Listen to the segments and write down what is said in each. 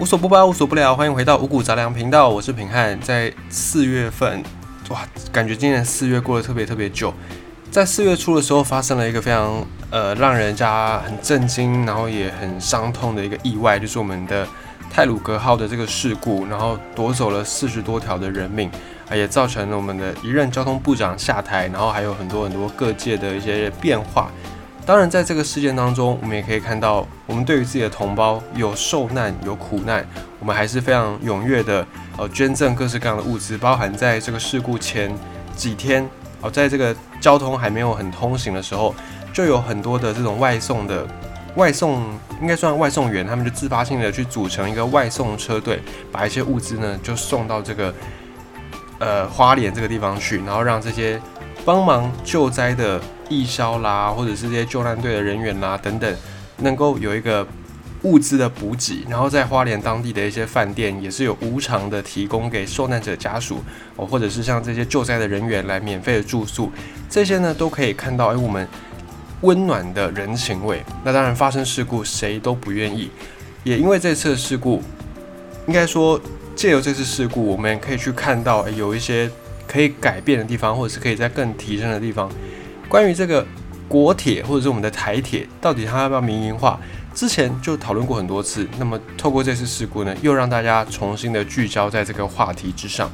无所不包，无所不聊，欢迎回到五谷杂粮频道，我是平汉。在四月份，哇，感觉今年四月过得特别特别久。在四月初的时候，发生了一个非常呃让人家很震惊，然后也很伤痛的一个意外，就是我们的泰鲁格号的这个事故，然后夺走了四十多条的人命，啊，也造成了我们的一任交通部长下台，然后还有很多很多各界的一些变化。当然，在这个事件当中，我们也可以看到，我们对于自己的同胞有受难、有苦难，我们还是非常踊跃的，呃，捐赠各式各样的物资，包含在这个事故前几天，哦，在这个交通还没有很通行的时候，就有很多的这种外送的外送，应该算外送员，他们就自发性的去组成一个外送车队，把一些物资呢就送到这个呃花莲这个地方去，然后让这些帮忙救灾的。义消啦，或者是这些救难队的人员啦等等，能够有一个物资的补给，然后在花莲当地的一些饭店也是有无偿的提供给受难者家属哦，或者是像这些救灾的人员来免费的住宿，这些呢都可以看到哎我们温暖的人情味。那当然发生事故谁都不愿意，也因为这次事故，应该说借由这次事故，我们可以去看到有一些可以改变的地方，或者是可以在更提升的地方。关于这个国铁或者是我们的台铁，到底它要不要民营化？之前就讨论过很多次。那么透过这次事故呢，又让大家重新的聚焦在这个话题之上。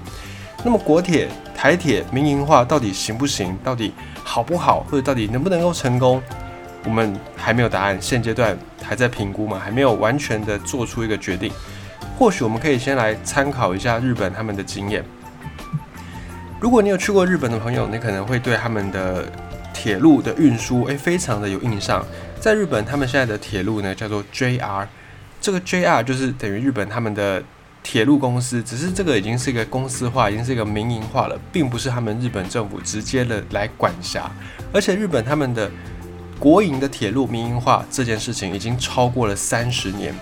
那么国铁、台铁民营化到底行不行？到底好不好？或者到底能不能够成功？我们还没有答案，现阶段还在评估嘛，还没有完全的做出一个决定。或许我们可以先来参考一下日本他们的经验。如果你有去过日本的朋友，你可能会对他们的铁路的运输，诶，非常的有印象。在日本，他们现在的铁路呢叫做 JR，这个 JR 就是等于日本他们的铁路公司，只是这个已经是一个公司化，已经是一个民营化了，并不是他们日本政府直接的来管辖。而且日本他们的国营的铁路民营化这件事情已经超过了三十年。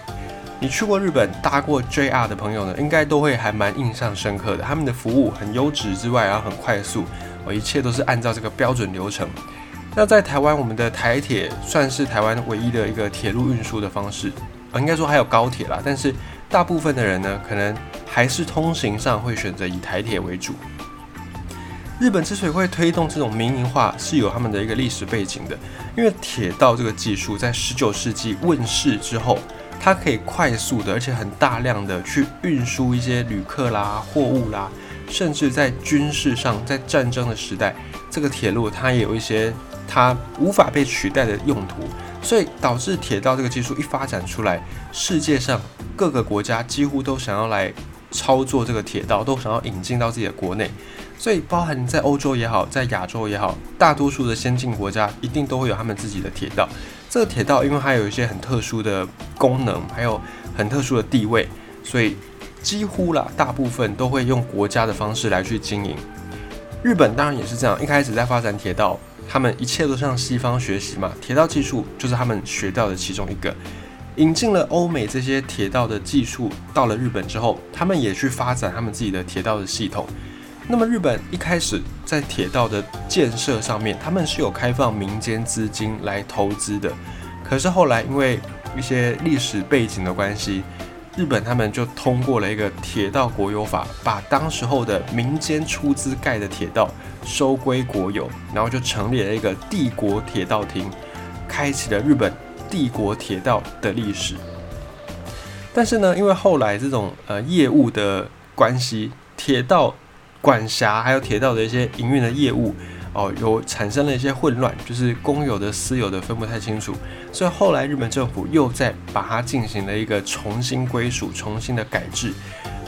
你去过日本搭过 JR 的朋友呢，应该都会还蛮印象深刻的。他们的服务很优质之外，然后很快速。我一切都是按照这个标准流程。那在台湾，我们的台铁算是台湾唯一的一个铁路运输的方式啊，应该说还有高铁啦。但是大部分的人呢，可能还是通行上会选择以台铁为主。日本之所以会推动这种民营化，是有他们的一个历史背景的。因为铁道这个技术在十九世纪问世之后，它可以快速的，而且很大量的去运输一些旅客啦、货物啦。甚至在军事上，在战争的时代，这个铁路它也有一些它无法被取代的用途，所以导致铁道这个技术一发展出来，世界上各个国家几乎都想要来操作这个铁道，都想要引进到自己的国内。所以，包含在欧洲也好，在亚洲也好，大多数的先进国家一定都会有他们自己的铁道。这个铁道因为它有一些很特殊的功能，还有很特殊的地位，所以。几乎啦，大部分都会用国家的方式来去经营。日本当然也是这样，一开始在发展铁道，他们一切都向西方学习嘛，铁道技术就是他们学到的其中一个。引进了欧美这些铁道的技术，到了日本之后，他们也去发展他们自己的铁道的系统。那么日本一开始在铁道的建设上面，他们是有开放民间资金来投资的。可是后来因为一些历史背景的关系。日本他们就通过了一个铁道国有法，把当时候的民间出资盖的铁道收归国有，然后就成立了一个帝国铁道厅，开启了日本帝国铁道的历史。但是呢，因为后来这种呃业务的关系，铁道管辖还有铁道的一些营运的业务。哦，有产生了一些混乱，就是公有的、私有的分不太清楚，所以后来日本政府又在把它进行了一个重新归属、重新的改制，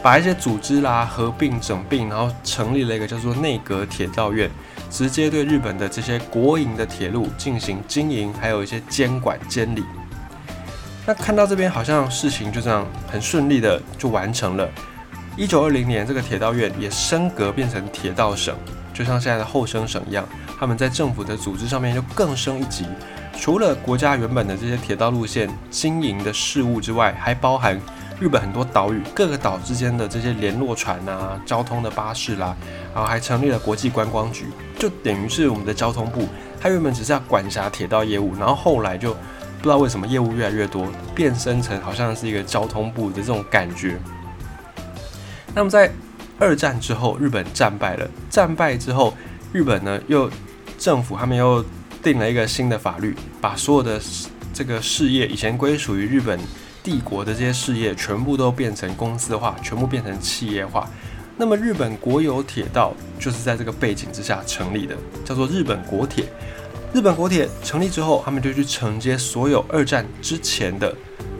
把一些组织啦合并、整并，然后成立了一个叫做内阁铁道院，直接对日本的这些国营的铁路进行经营，还有一些监管监理。那看到这边好像事情就这样很顺利的就完成了。一九二零年，这个铁道院也升格变成铁道省。就像现在的后生省一样，他们在政府的组织上面就更升一级。除了国家原本的这些铁道路线经营的事务之外，还包含日本很多岛屿各个岛之间的这些联络船啊、交通的巴士啦，然后还成立了国际观光局，就等于是我们的交通部。它原本只是要管辖铁道业务，然后后来就不知道为什么业务越来越多，变身成好像是一个交通部的这种感觉。那么在二战之后，日本战败了，战败之后，日本呢又政府他们又定了一个新的法律，把所有的这个事业以前归属于日本帝国的这些事业，全部都变成公司化，全部变成企业化。那么日本国有铁道就是在这个背景之下成立的，叫做日本国铁。日本国铁成立之后，他们就去承接所有二战之前的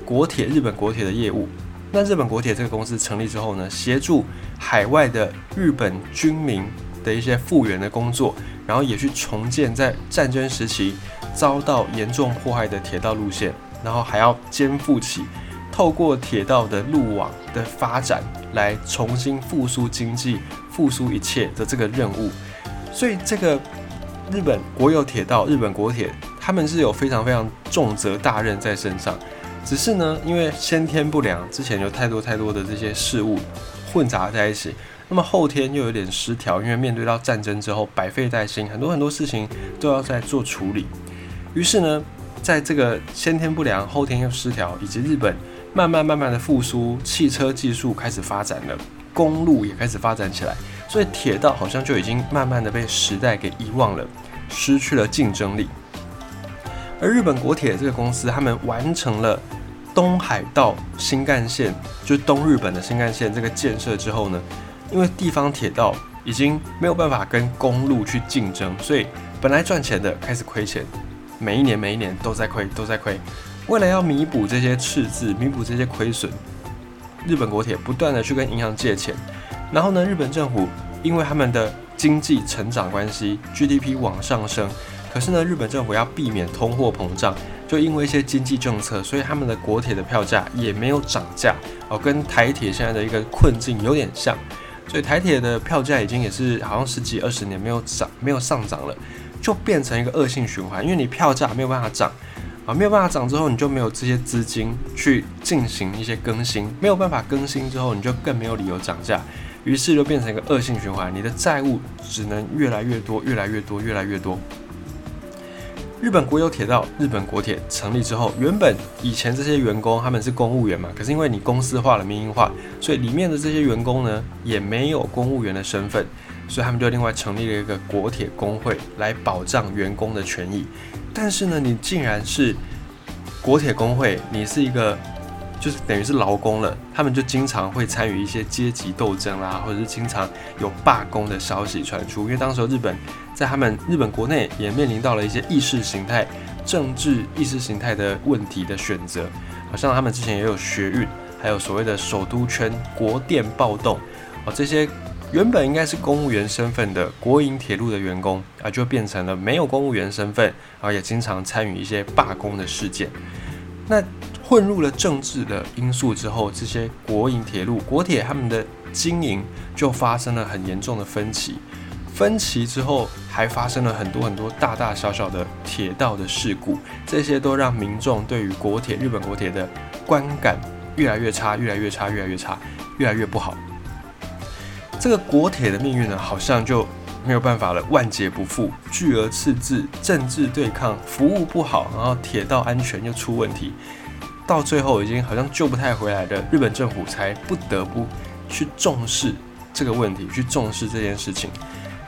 国铁日本国铁的业务。那日本国铁这个公司成立之后呢，协助海外的日本军民的一些复原的工作，然后也去重建在战争时期遭到严重破坏的铁道路线，然后还要肩负起。透过铁道的路网的发展来重新复苏经济、复苏一切的这个任务，所以这个日本国有铁道、日本国铁，他们是有非常非常重责大任在身上。只是呢，因为先天不良，之前有太多太多的这些事物混杂在一起，那么后天又有点失调，因为面对到战争之后百废待兴，很多很多事情都要在做处理。于是呢，在这个先天不良、后天又失调，以及日本。慢慢慢慢的复苏，汽车技术开始发展了，公路也开始发展起来，所以铁道好像就已经慢慢的被时代给遗忘了，失去了竞争力。而日本国铁这个公司，他们完成了东海道新干线，就是东日本的新干线这个建设之后呢，因为地方铁道已经没有办法跟公路去竞争，所以本来赚钱的开始亏钱，每一年每一年都在亏，都在亏。为了要弥补这些赤字，弥补这些亏损，日本国铁不断的去跟银行借钱，然后呢，日本政府因为他们的经济成长关系，GDP 往上升，可是呢，日本政府要避免通货膨胀，就因为一些经济政策，所以他们的国铁的票价也没有涨价哦，跟台铁现在的一个困境有点像，所以台铁的票价已经也是好像十几二十年没有涨，没有上涨了，就变成一个恶性循环，因为你票价没有办法涨。啊，没有办法涨之后，你就没有这些资金去进行一些更新，没有办法更新之后，你就更没有理由涨价，于是就变成一个恶性循环，你的债务只能越来越多，越来越多，越来越多。日本国有铁道，日本国铁成立之后，原本以前这些员工他们是公务员嘛，可是因为你公司化了、民营化，所以里面的这些员工呢也没有公务员的身份，所以他们就另外成立了一个国铁工会来保障员工的权益。但是呢，你竟然是国铁工会，你是一个，就是等于是劳工了。他们就经常会参与一些阶级斗争啦，或者是经常有罢工的消息传出。因为当时日本在他们日本国内也面临到了一些意识形态、政治意识形态的问题的选择，好像他们之前也有学运，还有所谓的首都圈国电暴动哦这些。原本应该是公务员身份的国营铁路的员工啊，就变成了没有公务员身份，然后也经常参与一些罢工的事件。那混入了政治的因素之后，这些国营铁路、国铁他们的经营就发生了很严重的分歧。分歧之后，还发生了很多很多大大小小的铁道的事故，这些都让民众对于国铁、日本国铁的观感越来越差，越来越差，越来越差，越来越不好。这个国铁的命运呢，好像就没有办法了，万劫不复，巨额赤字，政治对抗，服务不好，然后铁道安全又出问题，到最后已经好像救不太回来的日本政府才不得不去重视这个问题，去重视这件事情。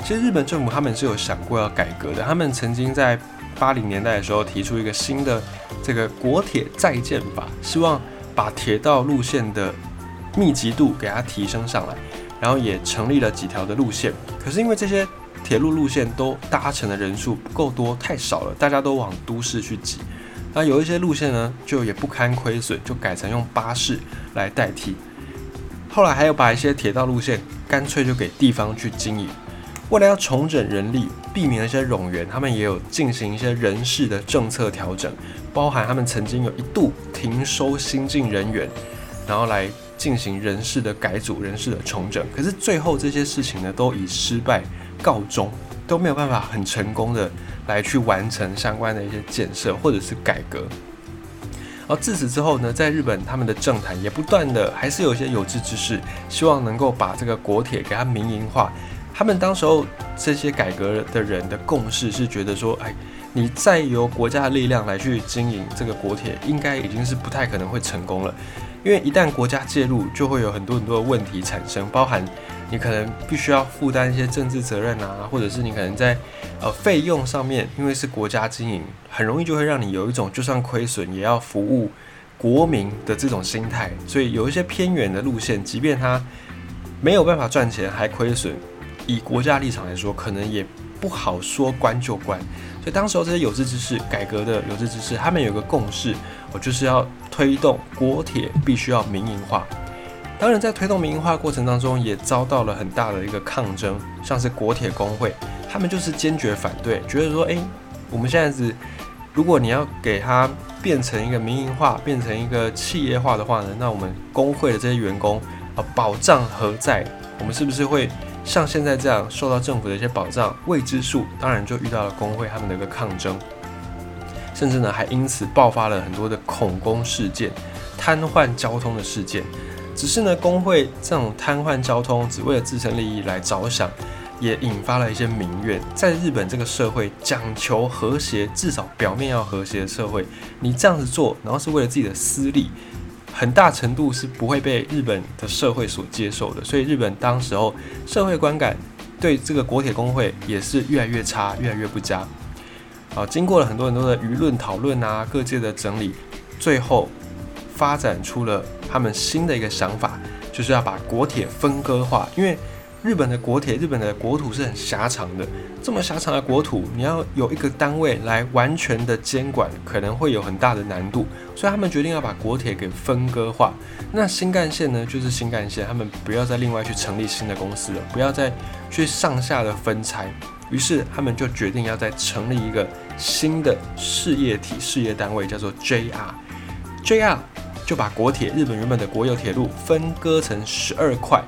其实日本政府他们是有想过要改革的，他们曾经在八零年代的时候提出一个新的这个国铁再建法，希望把铁道路线的密集度给它提升上来。然后也成立了几条的路线，可是因为这些铁路路线都搭乘的人数不够多，太少了，大家都往都市去挤。那有一些路线呢，就也不堪亏损，就改成用巴士来代替。后来还有把一些铁道路线干脆就给地方去经营。为了要重整人力，避免一些冗员，他们也有进行一些人事的政策调整，包含他们曾经有一度停收新进人员，然后来。进行人事的改组、人事的重整，可是最后这些事情呢，都以失败告终，都没有办法很成功的来去完成相关的一些建设或者是改革。而自此之后呢，在日本他们的政坛也不断的还是有一些有志之士，希望能够把这个国铁给它民营化。他们当时候这些改革的人的共识是觉得说，哎，你再由国家的力量来去经营这个国铁，应该已经是不太可能会成功了。因为一旦国家介入，就会有很多很多的问题产生，包含你可能必须要负担一些政治责任啊，或者是你可能在呃费用上面，因为是国家经营，很容易就会让你有一种就算亏损也要服务国民的这种心态。所以有一些偏远的路线，即便它没有办法赚钱还亏损，以国家立场来说，可能也不好说关就关。所以当时候这些有志之士改革的有志之士，他们有个共识，我就是要。推动国铁必须要民营化，当然在推动民营化过程当中，也遭到了很大的一个抗争，像是国铁工会，他们就是坚决反对，觉得说，哎，我们现在是，如果你要给它变成一个民营化，变成一个企业化的话呢，那我们工会的这些员工啊，保障何在？我们是不是会像现在这样受到政府的一些保障？未知数，当然就遇到了工会他们的一个抗争。甚至呢，还因此爆发了很多的恐工事件、瘫痪交通的事件。只是呢，工会这种瘫痪交通，只为了自身利益来着想，也引发了一些民怨。在日本这个社会讲求和谐，至少表面要和谐的社会，你这样子做，然后是为了自己的私利，很大程度是不会被日本的社会所接受的。所以，日本当时候社会观感对这个国铁工会也是越来越差，越来越不佳。啊，经过了很多很多的舆论讨论啊，各界的整理，最后发展出了他们新的一个想法，就是要把国铁分割化。因为日本的国铁，日本的国土是很狭长的，这么狭长的国土，你要有一个单位来完全的监管，可能会有很大的难度。所以他们决定要把国铁给分割化。那新干线呢，就是新干线，他们不要再另外去成立新的公司了，不要再去上下的分拆。于是他们就决定要再成立一个新的事业体、事业单位，叫做 JR。JR 就把国铁日本原本的国有铁路分割成十二块，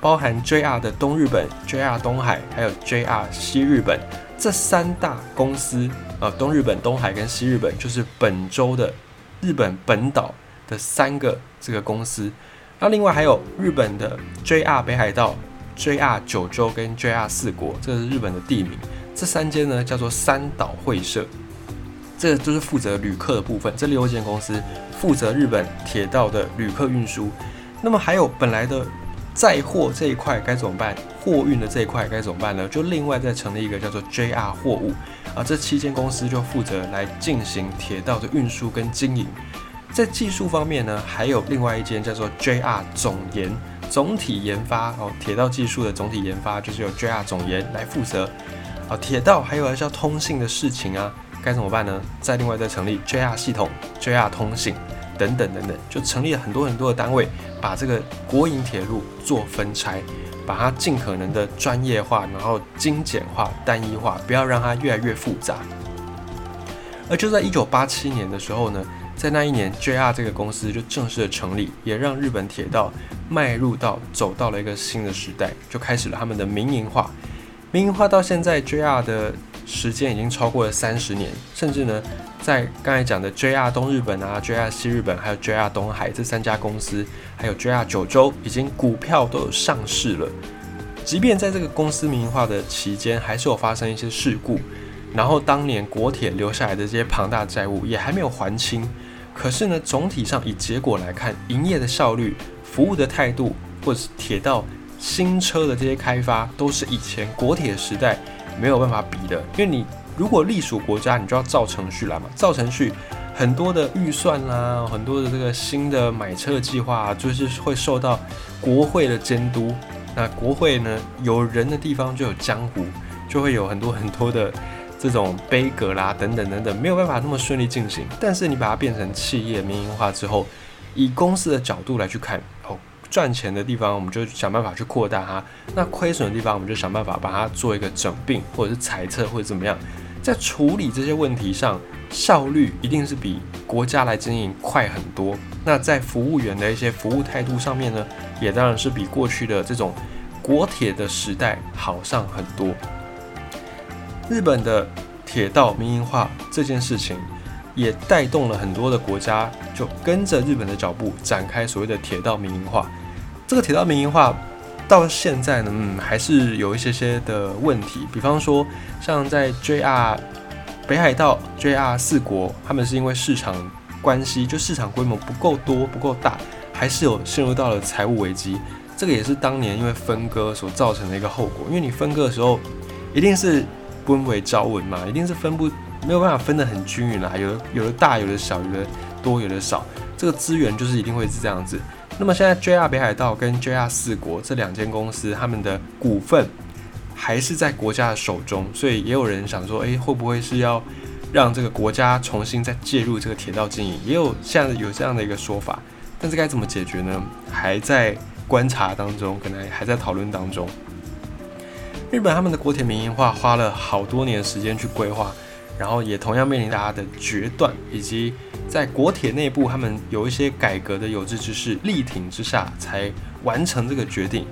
包含 JR 的东日本、JR 东海，还有 JR 西日本这三大公司。呃，东日本、东海跟西日本就是本州的日本本岛的三个这个公司。那另外还有日本的 JR 北海道。JR 九州跟 JR 四国，这是日本的地名。这三间呢叫做三岛会社，这就是负责旅客的部分。这六间公司负责日本铁道的旅客运输。那么还有本来的载货这一块该怎么办？货运的这一块该怎么办呢？就另外再成立一个叫做 JR 货物啊，这七间公司就负责来进行铁道的运输跟经营。在技术方面呢，还有另外一间叫做 JR 总研。总体研发哦，铁道技术的总体研发就是由 JR 总研来负责。啊，铁道还有要通信的事情啊，该怎么办呢？再另外再成立 JR 系统、JR 通信等等等等，就成立了很多很多的单位，把这个国营铁路做分拆，把它尽可能的专业化，然后精简化、单一化，不要让它越来越复杂。而就在一九八七年的时候呢。在那一年，JR 这个公司就正式的成立，也让日本铁道迈入到走到了一个新的时代，就开始了他们的民营化。民营化到现在，JR 的时间已经超过了三十年，甚至呢，在刚才讲的 JR 东日本啊、JR 西日本，还有 JR 东海这三家公司，还有 JR 九州，已经股票都有上市了。即便在这个公司民营化的期间，还是有发生一些事故，然后当年国铁留下来的这些庞大债务也还没有还清。可是呢，总体上以结果来看，营业的效率、服务的态度，或是铁道新车的这些开发，都是以前国铁时代没有办法比的。因为你如果隶属国家，你就要造程序来嘛，造程序很多的预算啦，很多的这个新的买车计划，就是会受到国会的监督。那国会呢，有人的地方就有江湖，就会有很多很多的。这种杯格啦，等等等等，没有办法那么顺利进行。但是你把它变成企业民营化之后，以公司的角度来去看，赚钱的地方我们就想办法去扩大它，那亏损的地方我们就想办法把它做一个整并，或者是裁撤，或者怎么样，在处理这些问题上，效率一定是比国家来经营快很多。那在服务员的一些服务态度上面呢，也当然是比过去的这种国铁的时代好上很多。日本的铁道民营化这件事情，也带动了很多的国家就跟着日本的脚步展开所谓的铁道民营化。这个铁道民营化到现在呢，嗯，还是有一些些的问题。比方说，像在 JR 北海道 JR 四国，他们是因为市场关系，就市场规模不够多、不够大，还是有陷入到了财务危机。这个也是当年因为分割所造成的一个后果。因为你分割的时候，一定是分为朝文嘛，一定是分不没有办法分得很均匀啦，有的有的大，有的小，有的多，有的少，这个资源就是一定会是这样子。那么现在 JR 北海道跟 JR 四国这两间公司，他们的股份还是在国家的手中，所以也有人想说，诶，会不会是要让这个国家重新再介入这个铁道经营？也有现在有这样的一个说法，但是该怎么解决呢？还在观察当中，可能还在讨论当中。日本他们的国铁民营化花了好多年时间去规划，然后也同样面临大家的决断，以及。在国铁内部，他们有一些改革的有志之士力挺之下，才完成这个决定。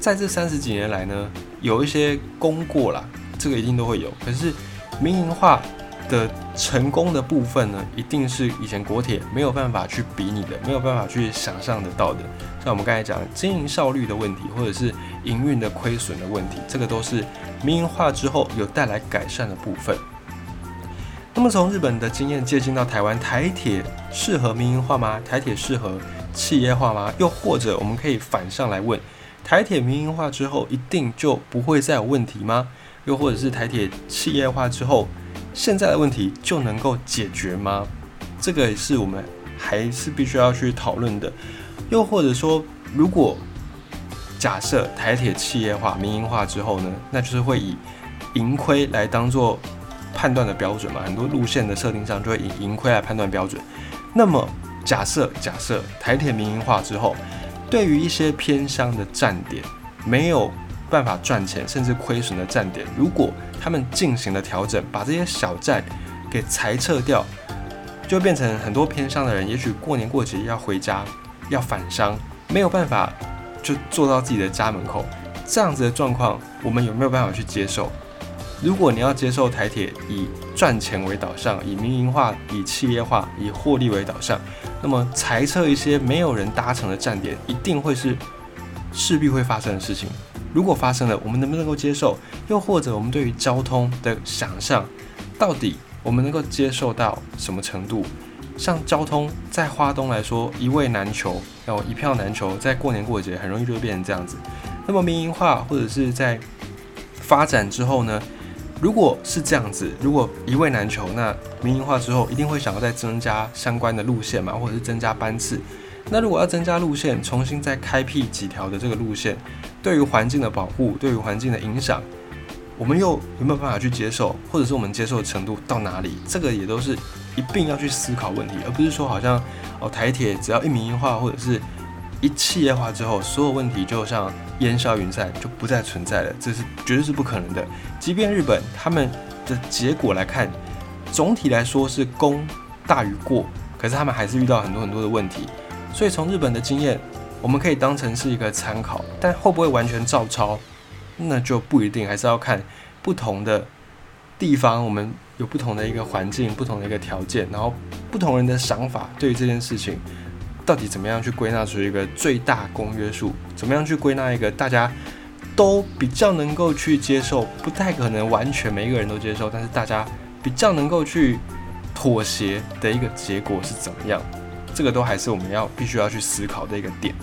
在这三十几年来呢，有一些功过了，这个一定都会有。可是民营化的成功的部分呢，一定是以前国铁没有办法去比拟的，没有办法去想象得到的。像我们刚才讲经营效率的问题，或者是营运的亏损的问题，这个都是民营化之后有带来改善的部分。那么从日本的经验借鉴到台湾，台铁适合民营化吗？台铁适合企业化吗？又或者我们可以反上来问，台铁民营化之后一定就不会再有问题吗？又或者是台铁企业化之后，现在的问题就能够解决吗？这个也是我们还是必须要去讨论的。又或者说，如果假设台铁企业化、民营化之后呢，那就是会以盈亏来当做。判断的标准嘛，很多路线的设定上就会以盈亏来判断标准。那么假设假设台铁民营化之后，对于一些偏乡的站点没有办法赚钱甚至亏损的站点，如果他们进行了调整，把这些小站给裁撤掉，就变成很多偏乡的人，也许过年过节要回家要返乡，没有办法就坐到自己的家门口，这样子的状况，我们有没有办法去接受？如果你要接受台铁以赚钱为导向，以民营化、以企业化、以获利为导向，那么裁撤一些没有人搭乘的站点，一定会是势必会发生的事情。如果发生了，我们能不能够接受？又或者我们对于交通的想象，到底我们能够接受到什么程度？像交通在花东来说，一位难求，要一票难求，在过年过节很容易就会变成这样子。那么民营化或者是在发展之后呢？如果是这样子，如果一位难求，那民营化之后一定会想要再增加相关的路线嘛，或者是增加班次。那如果要增加路线，重新再开辟几条的这个路线，对于环境的保护，对于环境的影响，我们又有没有办法去接受，或者是我们接受的程度到哪里？这个也都是一并要去思考问题，而不是说好像哦台铁只要一民营化，或者是。一企业化之后，所有问题就像烟消云散，就不再存在了。这是绝对是不可能的。即便日本他们的结果来看，总体来说是功大于过，可是他们还是遇到很多很多的问题。所以从日本的经验，我们可以当成是一个参考，但会不会完全照抄，那就不一定，还是要看不同的地方，我们有不同的一个环境，不同的一个条件，然后不同人的想法对于这件事情。到底怎么样去归纳出一个最大公约数？怎么样去归纳一个大家都比较能够去接受，不太可能完全每一个人都接受，但是大家比较能够去妥协的一个结果是怎么样？这个都还是我们要必须要去思考的一个点。